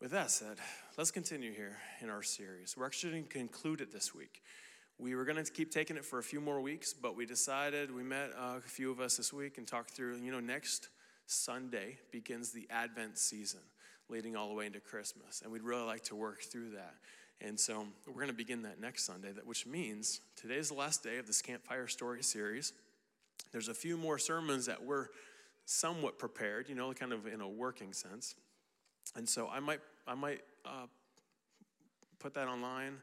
With that said, let's continue here in our series. We're actually going to conclude it this week. We were going to keep taking it for a few more weeks, but we decided, we met uh, a few of us this week and talked through, you know, next Sunday begins the Advent season, leading all the way into Christmas. And we'd really like to work through that. And so we're going to begin that next Sunday, which means today's the last day of this Campfire Story series. There's a few more sermons that we're somewhat prepared, you know, kind of in a working sense. And so I might, I might uh, put that online,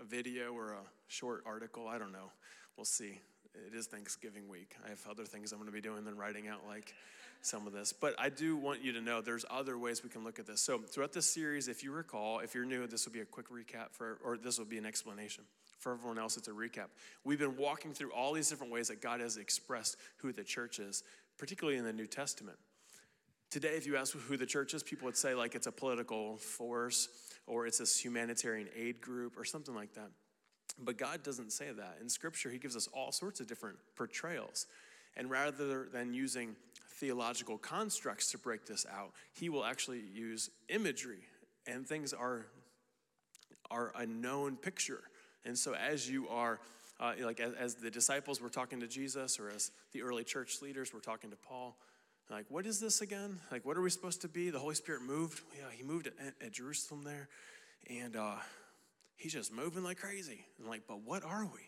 a video or a short article. I don't know. We'll see. It is Thanksgiving week. I have other things I'm going to be doing than writing out like some of this. But I do want you to know there's other ways we can look at this. So throughout this series, if you recall, if you're new, this will be a quick recap for, or this will be an explanation. For everyone else, it's a recap. We've been walking through all these different ways that God has expressed who the church is, particularly in the New Testament. Today, if you ask who the church is, people would say like it's a political force or it's this humanitarian aid group or something like that. But God doesn't say that. In Scripture, He gives us all sorts of different portrayals. And rather than using theological constructs to break this out, He will actually use imagery, and things are, are a known picture. And so, as you are, uh, like as, as the disciples were talking to Jesus, or as the early church leaders were talking to Paul, like, what is this again? Like, what are we supposed to be? The Holy Spirit moved. Yeah, he moved at, at Jerusalem there. And uh, he's just moving like crazy. And like, but what are we?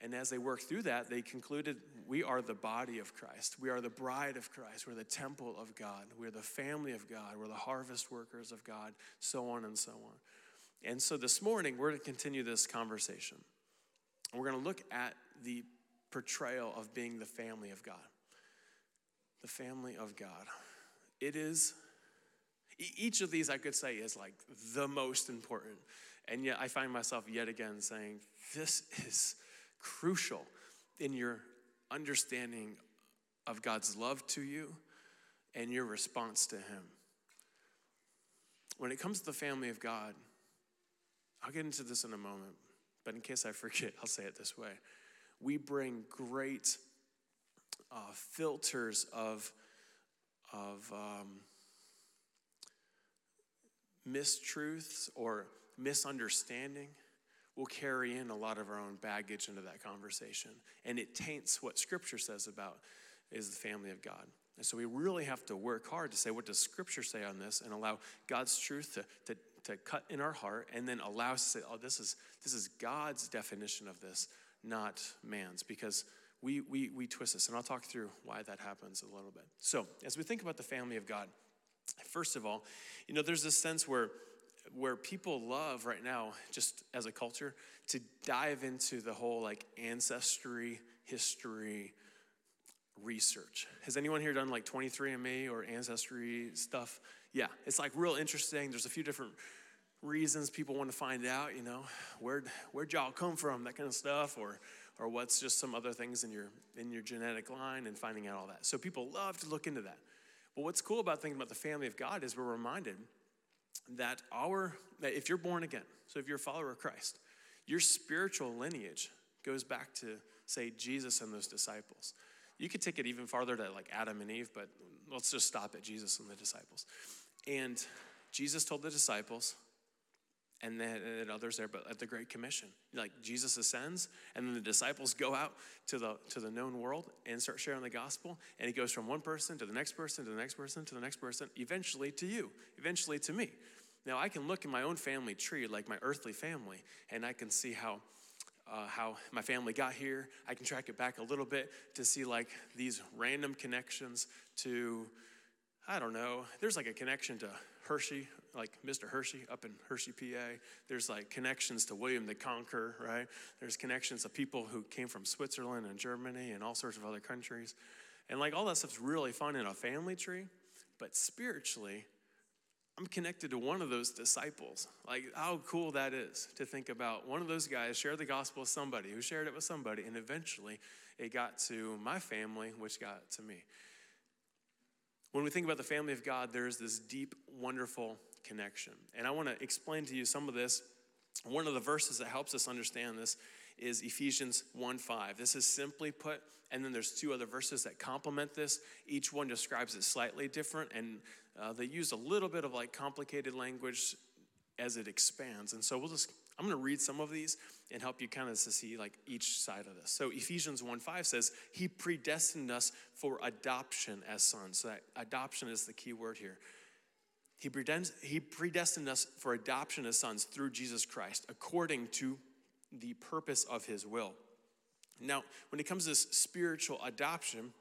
And as they worked through that, they concluded we are the body of Christ. We are the bride of Christ. We're the temple of God. We're the family of God. We're the harvest workers of God, so on and so on. And so this morning, we're going to continue this conversation. We're going to look at the portrayal of being the family of God the family of God. It is, each of these I could say is like the most important. And yet I find myself yet again saying, this is crucial in your understanding of God's love to you and your response to Him. When it comes to the family of God, I'll get into this in a moment, but in case I forget, I'll say it this way. We bring great uh, filters of, of um, mistruths or misunderstanding will carry in a lot of our own baggage into that conversation. And it taints what Scripture says about is the family of God. And so we really have to work hard to say, what does Scripture say on this? And allow God's truth to, to, to cut in our heart and then allow us to say, oh, this is, this is God's definition of this, not man's. Because we, we, we twist this. And I'll talk through why that happens a little bit. So, as we think about the family of God, first of all, you know, there's this sense where where people love right now, just as a culture, to dive into the whole like ancestry, history, research. Has anyone here done like 23andMe or ancestry stuff? Yeah, it's like real interesting. There's a few different reasons people want to find out, you know, where'd, where'd y'all come from, that kind of stuff, or or what's just some other things in your in your genetic line and finding out all that. So people love to look into that. But what's cool about thinking about the family of God is we're reminded that our that if you're born again, so if you're a follower of Christ, your spiritual lineage goes back to say Jesus and those disciples. You could take it even farther to like Adam and Eve, but let's just stop at Jesus and the disciples. And Jesus told the disciples, and then and others there, but at the Great Commission. Like Jesus ascends, and then the disciples go out to the to the known world and start sharing the gospel. And he goes from one person to the next person to the next person to the next person, eventually to you, eventually to me. Now I can look in my own family tree, like my earthly family, and I can see how. Uh, how my family got here. I can track it back a little bit to see like these random connections to, I don't know, there's like a connection to Hershey, like Mr. Hershey up in Hershey, PA. There's like connections to William the Conqueror, right? There's connections to people who came from Switzerland and Germany and all sorts of other countries. And like all that stuff's really fun in a family tree, but spiritually, I'm connected to one of those disciples. Like, how cool that is to think about one of those guys shared the gospel with somebody who shared it with somebody, and eventually it got to my family, which got to me. When we think about the family of God, there's this deep, wonderful connection. And I want to explain to you some of this. One of the verses that helps us understand this is Ephesians 1 5. This is simply put, and then there's two other verses that complement this. Each one describes it slightly different, and uh, they use a little bit of like complicated language as it expands. And so we'll just, I'm going to read some of these and help you kind of to see like each side of this. So Ephesians 1 5 says, He predestined us for adoption as sons. So that adoption is the key word here. He predestined us for adoption as sons through Jesus Christ, according to the purpose of his will. Now, when it comes to spiritual adoption,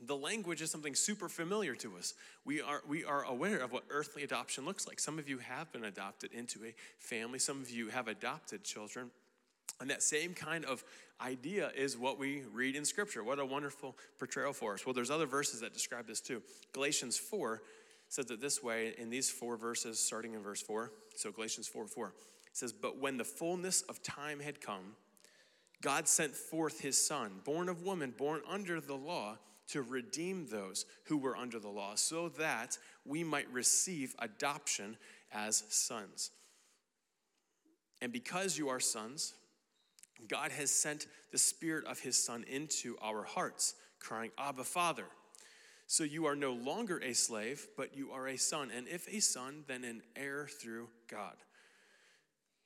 the language is something super familiar to us. We are, we are aware of what earthly adoption looks like. Some of you have been adopted into a family, some of you have adopted children. And that same kind of idea is what we read in Scripture. What a wonderful portrayal for us. Well, there's other verses that describe this too. Galatians 4 says it this way in these four verses, starting in verse 4. So Galatians 4 4 says, But when the fullness of time had come, God sent forth his son, born of woman, born under the law, to redeem those who were under the law, so that we might receive adoption as sons. And because you are sons, God has sent the Spirit of His Son into our hearts, crying, Abba, Father. So you are no longer a slave, but you are a son. And if a son, then an heir through God.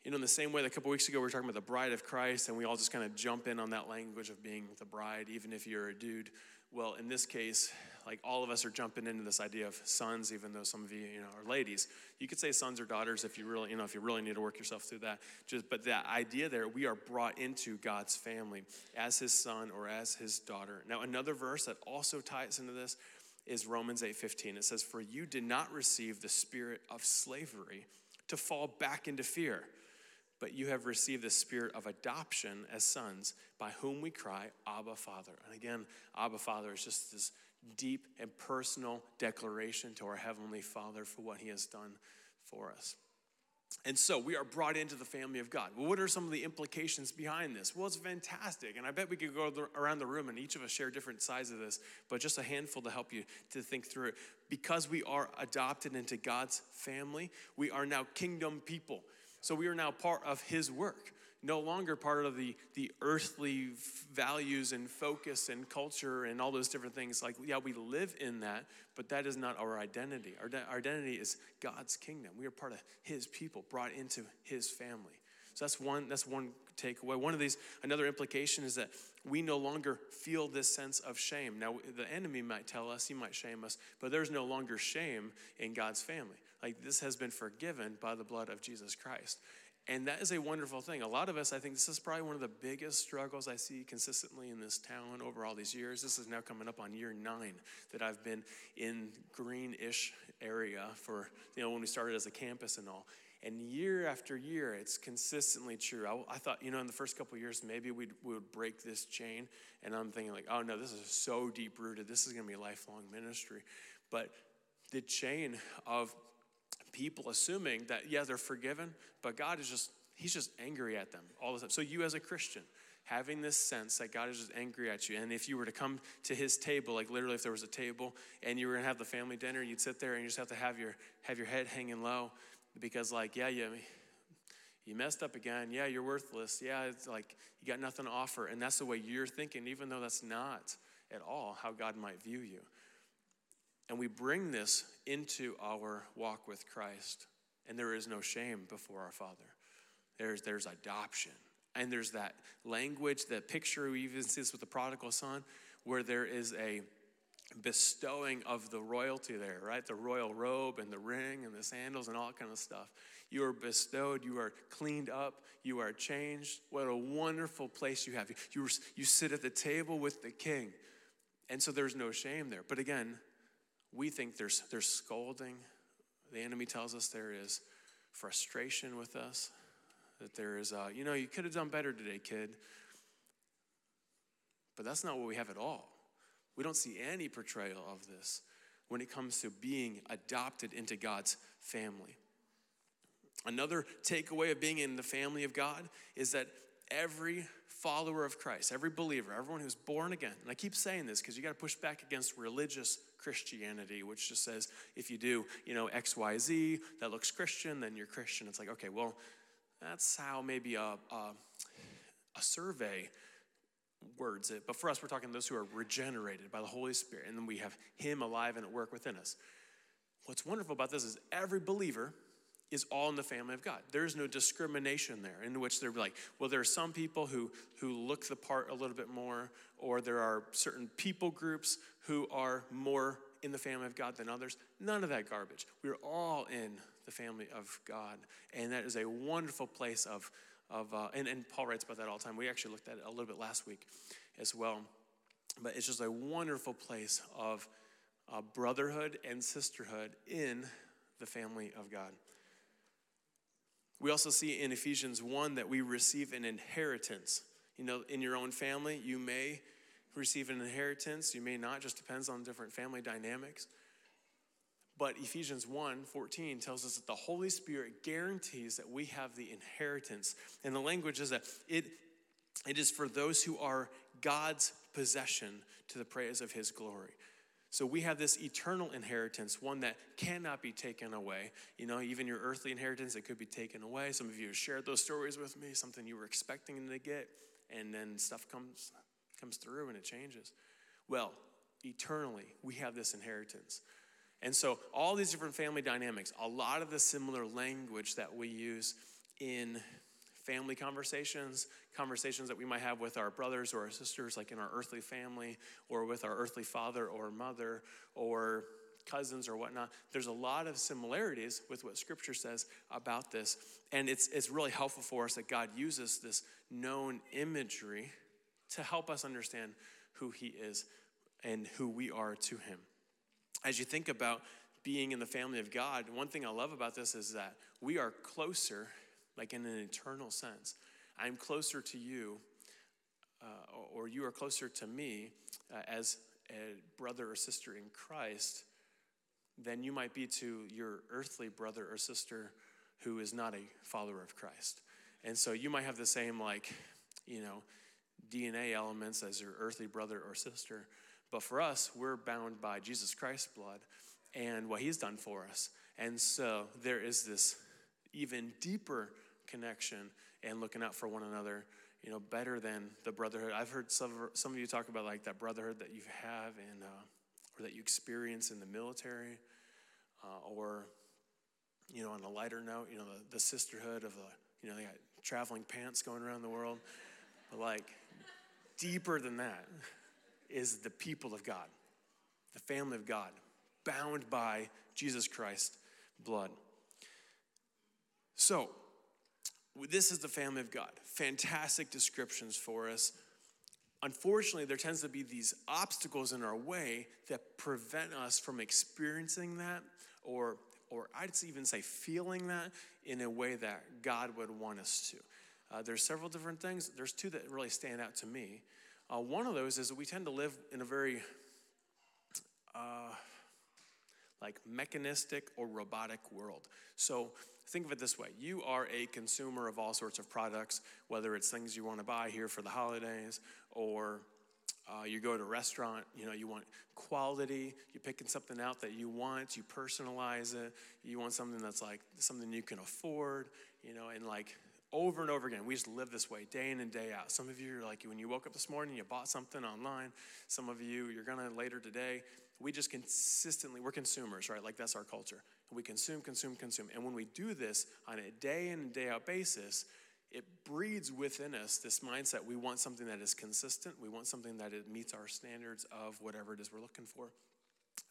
You know, in the same way that a couple weeks ago we were talking about the bride of Christ, and we all just kind of jump in on that language of being the bride, even if you're a dude. Well, in this case, like all of us are jumping into this idea of sons, even though some of you, you know, are ladies. You could say sons or daughters if you really, you know, if you really need to work yourself through that. Just, but that idea there, we are brought into God's family as His son or as His daughter. Now, another verse that also ties into this is Romans 8:15. It says, "For you did not receive the spirit of slavery to fall back into fear." But you have received the spirit of adoption as sons, by whom we cry, Abba, Father. And again, Abba, Father is just this deep and personal declaration to our Heavenly Father for what He has done for us. And so we are brought into the family of God. Well, what are some of the implications behind this? Well, it's fantastic. And I bet we could go around the room and each of us share different sides of this, but just a handful to help you to think through it. Because we are adopted into God's family, we are now kingdom people. So we are now part of his work, no longer part of the, the earthly values and focus and culture and all those different things. Like, yeah, we live in that, but that is not our identity. Our, our identity is God's kingdom. We are part of his people, brought into his family. So that's one, that's one takeaway. One of these, another implication is that we no longer feel this sense of shame. Now, the enemy might tell us, he might shame us, but there's no longer shame in God's family. Like this has been forgiven by the blood of Jesus Christ. And that is a wonderful thing. A lot of us, I think this is probably one of the biggest struggles I see consistently in this town over all these years. This is now coming up on year nine that I've been in greenish area for, you know, when we started as a campus and all. And year after year, it's consistently true. I, I thought, you know, in the first couple years, maybe we'd, we would break this chain. And I'm thinking, like, oh no, this is so deep rooted. This is going to be a lifelong ministry. But the chain of people assuming that, yeah, they're forgiven, but God is just, He's just angry at them all the time. So, you as a Christian, having this sense that God is just angry at you. And if you were to come to his table, like literally if there was a table and you were gonna have the family dinner, you'd sit there and you just have to have your have your head hanging low because like, yeah, you you messed up again. Yeah, you're worthless. Yeah, it's like you got nothing to offer. And that's the way you're thinking, even though that's not at all how God might view you. And we bring this into our walk with Christ. And there is no shame before our Father. There's, there's adoption. And there's that language, that picture we even see this with the prodigal son, where there is a bestowing of the royalty there, right? The royal robe and the ring and the sandals and all kind of stuff. You are bestowed, you are cleaned up, you are changed. What a wonderful place you have. You, you sit at the table with the king. And so there's no shame there. But again, we think there's, there's scolding. The enemy tells us there is frustration with us, that there is, uh, you know, you could have done better today, kid. But that's not what we have at all. We don't see any portrayal of this when it comes to being adopted into God's family. Another takeaway of being in the family of God is that every follower of Christ, every believer, everyone who's born again, and I keep saying this because you got to push back against religious Christianity, which just says if you do, you know, X, Y, Z, that looks Christian, then you're Christian. It's like, okay, well, that's how maybe a, a, a survey words it, but for us, we're talking those who are regenerated by the Holy Spirit, and then we have Him alive and at work within us. What's wonderful about this is every believer is all in the family of God. There's no discrimination there in which they're like, well, there are some people who, who look the part a little bit more, or there are certain people groups who are more in the family of God than others. None of that garbage. We're all in the family of God. And that is a wonderful place of, of uh, and, and Paul writes about that all the time. We actually looked at it a little bit last week as well. But it's just a wonderful place of uh, brotherhood and sisterhood in the family of God. We also see in Ephesians 1 that we receive an inheritance. You know, in your own family, you may receive an inheritance, you may not, just depends on different family dynamics. But Ephesians 1 14 tells us that the Holy Spirit guarantees that we have the inheritance. And the language is that it, it is for those who are God's possession to the praise of his glory. So we have this eternal inheritance, one that cannot be taken away. You know, even your earthly inheritance, it could be taken away. Some of you have shared those stories with me, something you were expecting to get, and then stuff comes comes through and it changes. Well, eternally, we have this inheritance. And so all these different family dynamics, a lot of the similar language that we use in family conversations, conversations that we might have with our brothers or our sisters, like in our earthly family, or with our earthly father or mother, or cousins or whatnot. There's a lot of similarities with what Scripture says about this. And it's, it's really helpful for us that God uses this known imagery to help us understand who He is and who we are to Him. As you think about being in the family of God, one thing I love about this is that we are closer like in an eternal sense. I'm closer to you, uh, or you are closer to me uh, as a brother or sister in Christ than you might be to your earthly brother or sister who is not a follower of Christ. And so you might have the same, like, you know, DNA elements as your earthly brother or sister. But for us, we're bound by Jesus Christ's blood and what he's done for us. And so there is this even deeper connection and looking out for one another, you know, better than the brotherhood. I've heard some, some of you talk about like that brotherhood that you have in, uh, or that you experience in the military, uh, or, you know, on a lighter note, you know, the, the sisterhood of the, you know, they got traveling pants going around the world. But like, deeper than that is the people of God, the family of God, bound by Jesus Christ's blood. So, this is the family of God. Fantastic descriptions for us. Unfortunately, there tends to be these obstacles in our way that prevent us from experiencing that or or I'd even say feeling that in a way that God would want us to. Uh, there's several different things. There's two that really stand out to me. Uh, one of those is that we tend to live in a very uh, like mechanistic or robotic world. So think of it this way you are a consumer of all sorts of products, whether it's things you want to buy here for the holidays or uh, you go to a restaurant, you know, you want quality, you're picking something out that you want, you personalize it, you want something that's like something you can afford, you know, and like over and over again, we just live this way day in and day out. Some of you are like, when you woke up this morning, you bought something online. Some of you, you're gonna later today. We just consistently, we're consumers, right? Like that's our culture. We consume, consume, consume. And when we do this on a day in and day out basis, it breeds within us this mindset we want something that is consistent, we want something that it meets our standards of whatever it is we're looking for.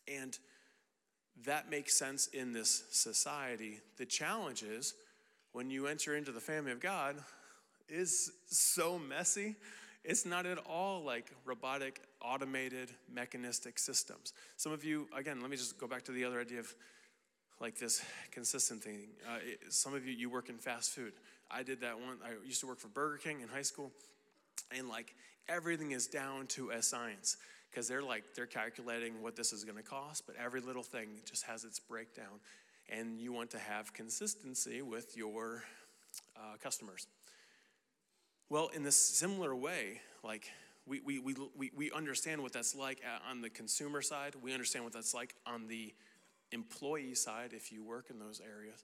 And that makes sense in this society. The challenge is when you enter into the family of God is so messy. It's not at all like robotic, automated, mechanistic systems. Some of you, again, let me just go back to the other idea of like this consistent thing. Uh, it, some of you, you work in fast food. I did that one. I used to work for Burger King in high school, and like everything is down to a science because they're like they're calculating what this is going to cost, but every little thing just has its breakdown, and you want to have consistency with your uh, customers. Well, in this similar way, like we, we, we, we, understand what that's like uh, on the consumer side. We understand what that's like on the employee side if you work in those areas.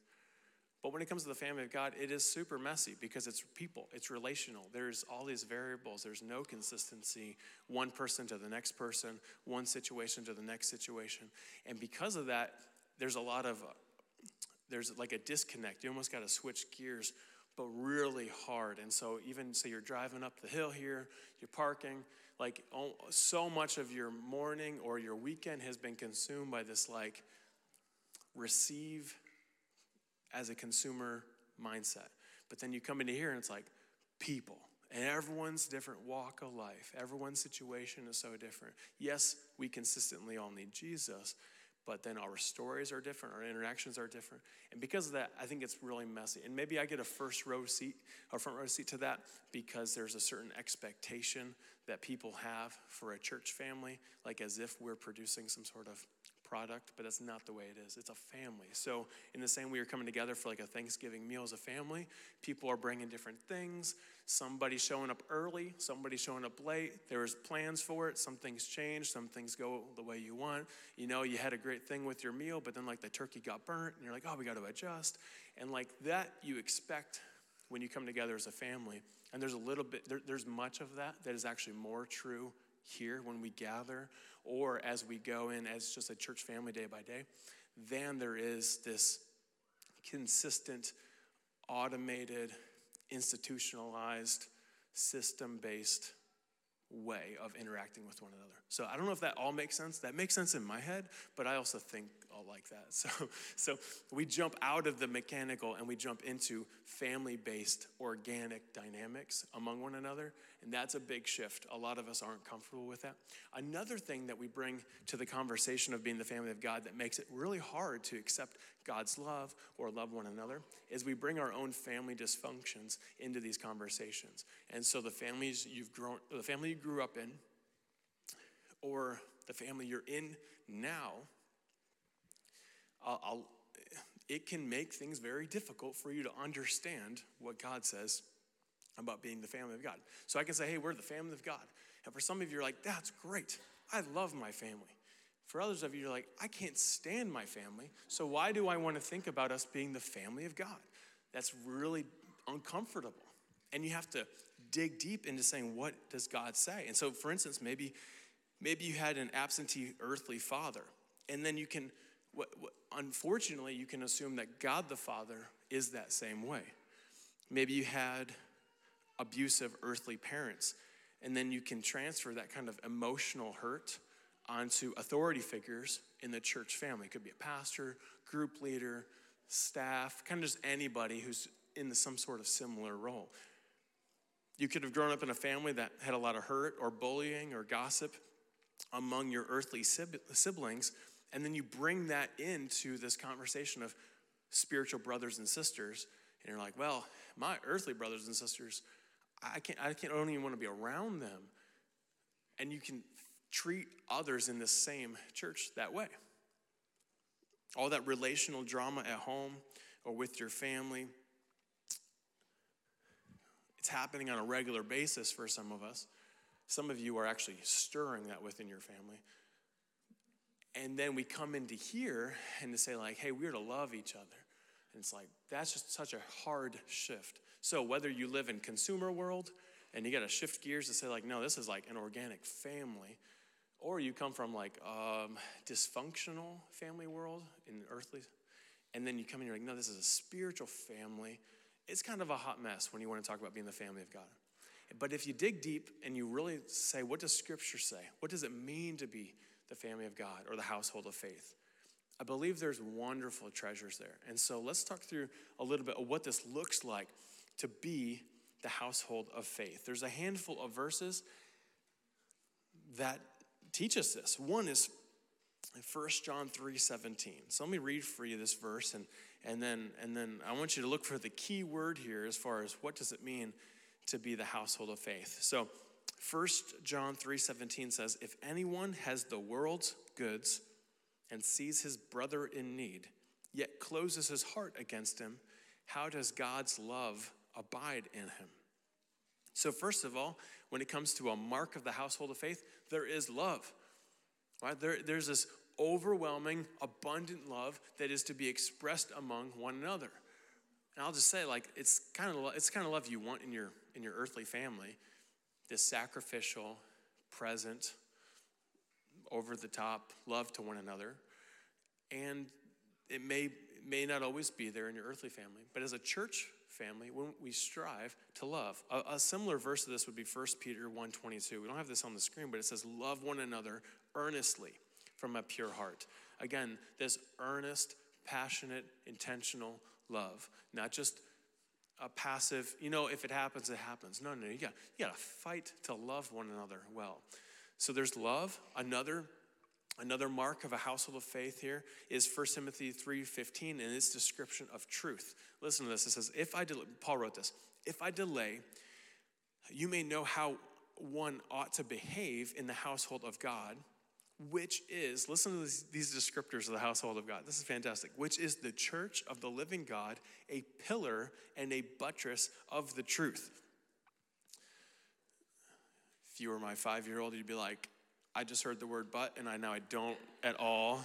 But when it comes to the family of God, it is super messy because it's people, it's relational. There's all these variables, there's no consistency, one person to the next person, one situation to the next situation. And because of that, there's a lot of, uh, there's like a disconnect. You almost got to switch gears, but really hard. And so, even so, you're driving up the hill here, you're parking, like oh, so much of your morning or your weekend has been consumed by this like receive as a consumer mindset. But then you come into here and it's like people. And everyone's different walk of life. Everyone's situation is so different. Yes, we consistently all need Jesus, but then our stories are different, our interactions are different. And because of that, I think it's really messy. And maybe I get a first row seat, a front row seat to that because there's a certain expectation that people have for a church family, like as if we're producing some sort of product, but that's not the way it is. It's a family. So, in the same way you're coming together for like a Thanksgiving meal as a family, people are bringing different things. Somebody's showing up early, somebody's showing up late. There's plans for it. Some things change, some things go the way you want. You know, you had a great thing with your meal, but then like the turkey got burnt, and you're like, oh, we got to adjust. And like that, you expect when you come together as a family. And there's a little bit, there, there's much of that that is actually more true here when we gather or as we go in as just a church family day by day than there is this consistent, automated, institutionalized, system based way of interacting with one another. So I don't know if that all makes sense. That makes sense in my head, but I also think all like that. So, so we jump out of the mechanical and we jump into family based organic dynamics among one another. And that's a big shift. A lot of us aren't comfortable with that. Another thing that we bring to the conversation of being the family of God that makes it really hard to accept God's love or love one another is we bring our own family dysfunctions into these conversations. And so the families you've grown, the family you grew up in, or the family you're in now, I'll, I'll, it can make things very difficult for you to understand what God says about being the family of God. So I can say, hey, we're the family of God. And for some of you, you're like, that's great. I love my family. For others of you, you're like, I can't stand my family. So why do I want to think about us being the family of God? That's really uncomfortable. And you have to dig deep into saying, what does God say? And so, for instance, maybe maybe you had an absentee earthly father, and then you can, unfortunately, you can assume that God the Father is that same way. Maybe you had abusive earthly parents. And then you can transfer that kind of emotional hurt onto authority figures in the church family. It could be a pastor, group leader, staff, kind of just anybody who's in some sort of similar role. You could have grown up in a family that had a lot of hurt or bullying or gossip among your earthly siblings, and then you bring that into this conversation of spiritual brothers and sisters, and you're like, well, my earthly brothers and sisters I can't, I can't, I don't even want to be around them. And you can treat others in the same church that way. All that relational drama at home or with your family, it's happening on a regular basis for some of us. Some of you are actually stirring that within your family. And then we come into here and to say, like, hey, we're to love each other. And it's like, that's just such a hard shift. So whether you live in consumer world and you got to shift gears to say like, no, this is like an organic family, or you come from like um, dysfunctional family world in earthly, and then you come in, you're like, no, this is a spiritual family. It's kind of a hot mess when you want to talk about being the family of God. But if you dig deep and you really say, what does Scripture say? What does it mean to be the family of God or the household of faith? I believe there's wonderful treasures there. And so let's talk through a little bit of what this looks like to be the household of faith. There's a handful of verses that teach us this. One is 1 John 3 17. So let me read for you this verse and, and then and then I want you to look for the key word here as far as what does it mean to be the household of faith. So 1 John 3 17 says, If anyone has the world's goods and sees his brother in need, yet closes his heart against him, how does God's love abide in him. So, first of all, when it comes to a mark of the household of faith, there is love. Right? There, there's this overwhelming, abundant love that is to be expressed among one another. And I'll just say, like, it's kind of it's kind of love you want in your in your earthly family, this sacrificial, present, over the top love to one another, and it may may not always be there in your earthly family, but as a church family, when we strive to love. A, a similar verse to this would be 1 Peter 1:22. We don't have this on the screen, but it says, "Love one another earnestly from a pure heart." Again, this earnest, passionate, intentional love, not just a passive, you know, if it happens, it happens. No, no, you got you got to fight to love one another well. So there's love. Another another mark of a household of faith here is 1 Timothy 3:15 and its description of truth. Listen to this. It says, "If I del- Paul wrote this, if I delay, you may know how one ought to behave in the household of God." Which is, listen to these, these, descriptors of the household of God. This is fantastic. Which is the church of the living God, a pillar and a buttress of the truth. If you were my five year old, you'd be like, I just heard the word but, and I now I don't at all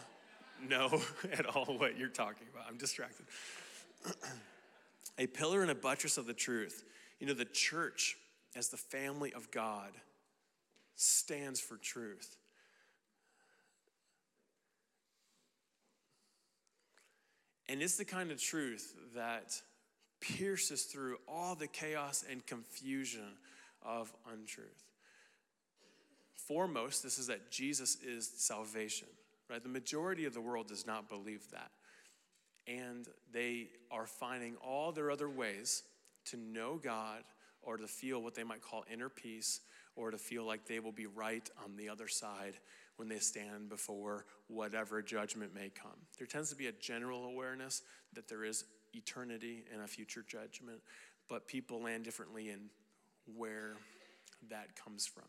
know at all what you're talking about. I'm distracted. a pillar and a buttress of the truth. You know, the church, as the family of God, stands for truth. And it's the kind of truth that pierces through all the chaos and confusion of untruth. Foremost, this is that Jesus is salvation, right? The majority of the world does not believe that. And they are finding all their other ways to know God or to feel what they might call inner peace or to feel like they will be right on the other side when they stand before whatever judgment may come. There tends to be a general awareness that there is eternity and a future judgment, but people land differently in where that comes from.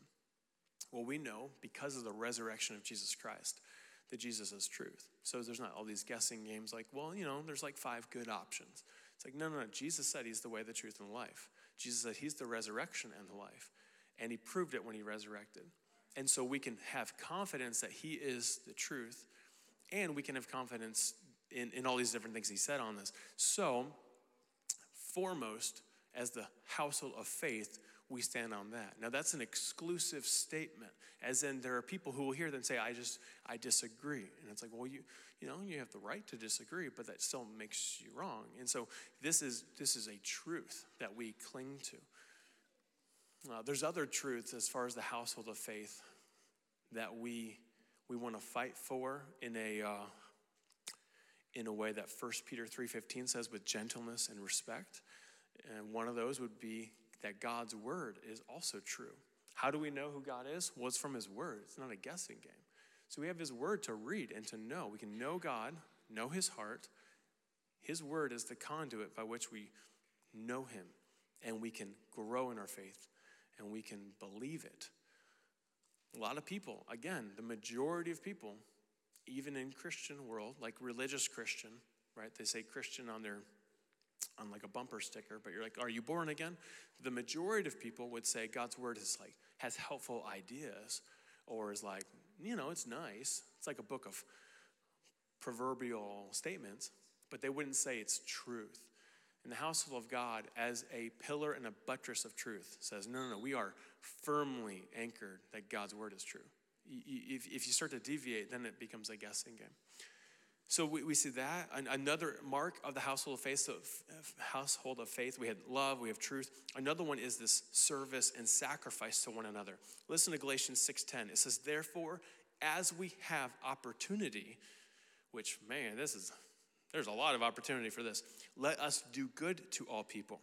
Well, we know because of the resurrection of Jesus Christ that Jesus is truth. So there's not all these guessing games like, well, you know, there's like five good options. It's like, no, no, no. Jesus said he's the way, the truth, and the life. Jesus said he's the resurrection and the life. And he proved it when he resurrected. And so we can have confidence that He is the truth, and we can have confidence in, in all these different things He said on this. So, foremost, as the household of faith, we stand on that. Now, that's an exclusive statement, as in there are people who will hear and say, I just, I disagree. And it's like, well, you, you know, you have the right to disagree, but that still makes you wrong. And so this is, this is a truth that we cling to. Uh, there's other truths as far as the household of faith that we we want to fight for in a uh, in a way that 1 Peter 3:15 says with gentleness and respect. And one of those would be that God's word is also true. How do we know who God is? Well, it's from his word. It's not a guessing game. So we have his word to read and to know. We can know God, know his heart. His word is the conduit by which we know him and we can grow in our faith and we can believe it. A lot of people, again, the majority of people, even in Christian world, like religious Christian, right? They say Christian on their on like a bumper sticker, but you're like, are you born again? The majority of people would say God's word is like has helpful ideas, or is like, you know, it's nice. It's like a book of proverbial statements, but they wouldn't say it's truth. In the household of God, as a pillar and a buttress of truth, says, no, no, no, we are firmly anchored that God's word is true. If, if you start to deviate, then it becomes a guessing game. So we, we see that. Another mark of the household of faith, so household of faith, we had love, we have truth. Another one is this service and sacrifice to one another. Listen to Galatians 6:10. It says, "Therefore, as we have opportunity, which man, this is there's a lot of opportunity for this. Let us do good to all people,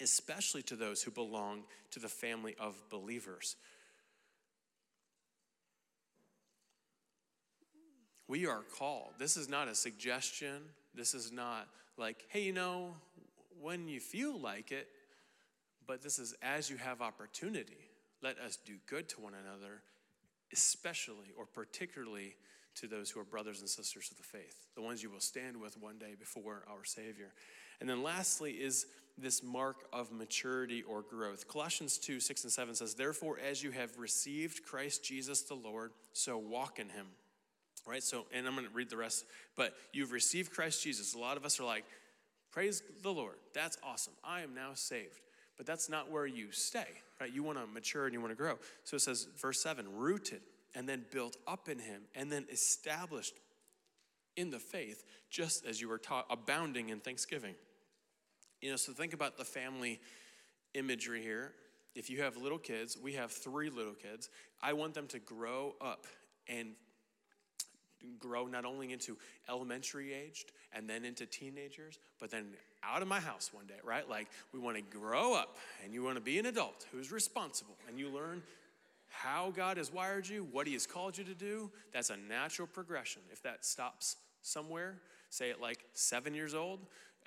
especially to those who belong to the family of believers. We are called. This is not a suggestion. This is not like, hey, you know, when you feel like it, but this is as you have opportunity. Let us do good to one another, especially or particularly to those who are brothers and sisters of the faith, the ones you will stand with one day before our Savior. And then lastly is this mark of maturity or growth. Colossians 2 6 and 7 says, Therefore, as you have received Christ Jesus the Lord, so walk in him. Right? So, and I'm going to read the rest, but you've received Christ Jesus. A lot of us are like, Praise the Lord. That's awesome. I am now saved. But that's not where you stay, right? You want to mature and you want to grow. So it says, verse 7 rooted and then built up in him and then established in the faith, just as you were taught, abounding in thanksgiving. You know, so think about the family imagery here. If you have little kids, we have three little kids. I want them to grow up and grow not only into elementary aged and then into teenagers, but then out of my house one day, right? Like we want to grow up and you want to be an adult who's responsible and you learn how God has wired you, what He has called you to do. That's a natural progression. If that stops somewhere, say at like seven years old,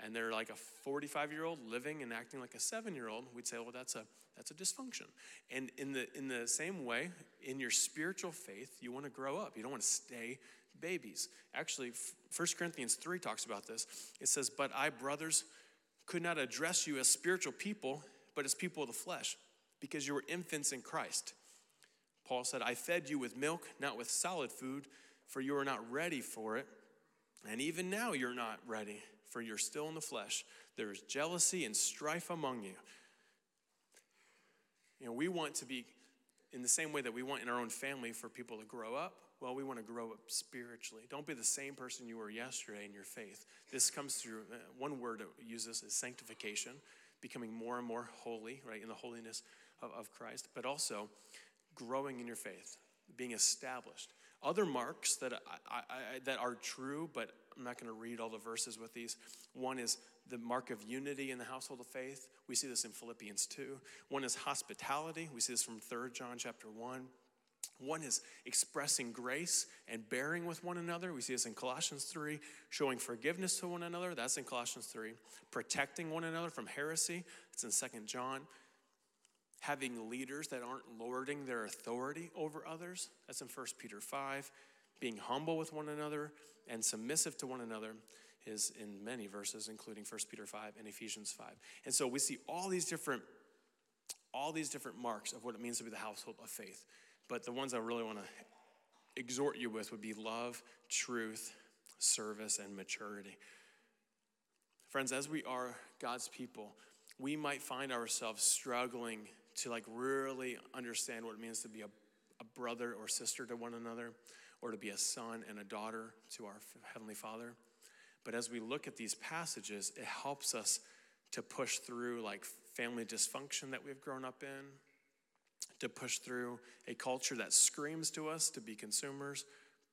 and they're like a 45 year old living and acting like a seven year old, we'd say, well, that's a that's a dysfunction. And in the in the same way, in your spiritual faith, you want to grow up. You don't want to stay babies. Actually, 1 Corinthians 3 talks about this. It says, But I, brothers, could not address you as spiritual people, but as people of the flesh, because you were infants in Christ. Paul said, I fed you with milk, not with solid food, for you are not ready for it. And even now you're not ready, for you're still in the flesh. There is jealousy and strife among you. You know, we want to be in the same way that we want in our own family for people to grow up. Well, we want to grow up spiritually. Don't be the same person you were yesterday in your faith. This comes through uh, one word to use this is sanctification, becoming more and more holy, right, in the holiness of, of Christ, but also growing in your faith, being established. Other marks that, I, I, I, that are true, but I'm not going to read all the verses with these. One is the mark of unity in the household of faith. We see this in Philippians 2. One is hospitality. We see this from 3 John chapter 1. One is expressing grace and bearing with one another. We see this in Colossians 3. Showing forgiveness to one another. That's in Colossians 3. Protecting one another from heresy. It's in 2 John having leaders that aren't lording their authority over others. That's in 1 Peter 5. Being humble with one another and submissive to one another is in many verses, including 1 Peter 5 and Ephesians 5. And so we see all these different, all these different marks of what it means to be the household of faith. But the ones I really want to exhort you with would be love, truth, service, and maturity. Friends, as we are God's people, we might find ourselves struggling to like really understand what it means to be a, a brother or sister to one another or to be a son and a daughter to our Heavenly Father. But as we look at these passages, it helps us to push through like family dysfunction that we've grown up in, to push through a culture that screams to us to be consumers,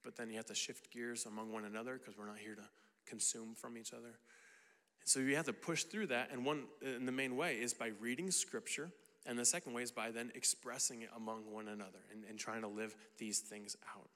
but then you have to shift gears among one another because we're not here to consume from each other. So you have to push through that, and one in the main way is by reading scripture and the second way is by then expressing it among one another and, and trying to live these things out.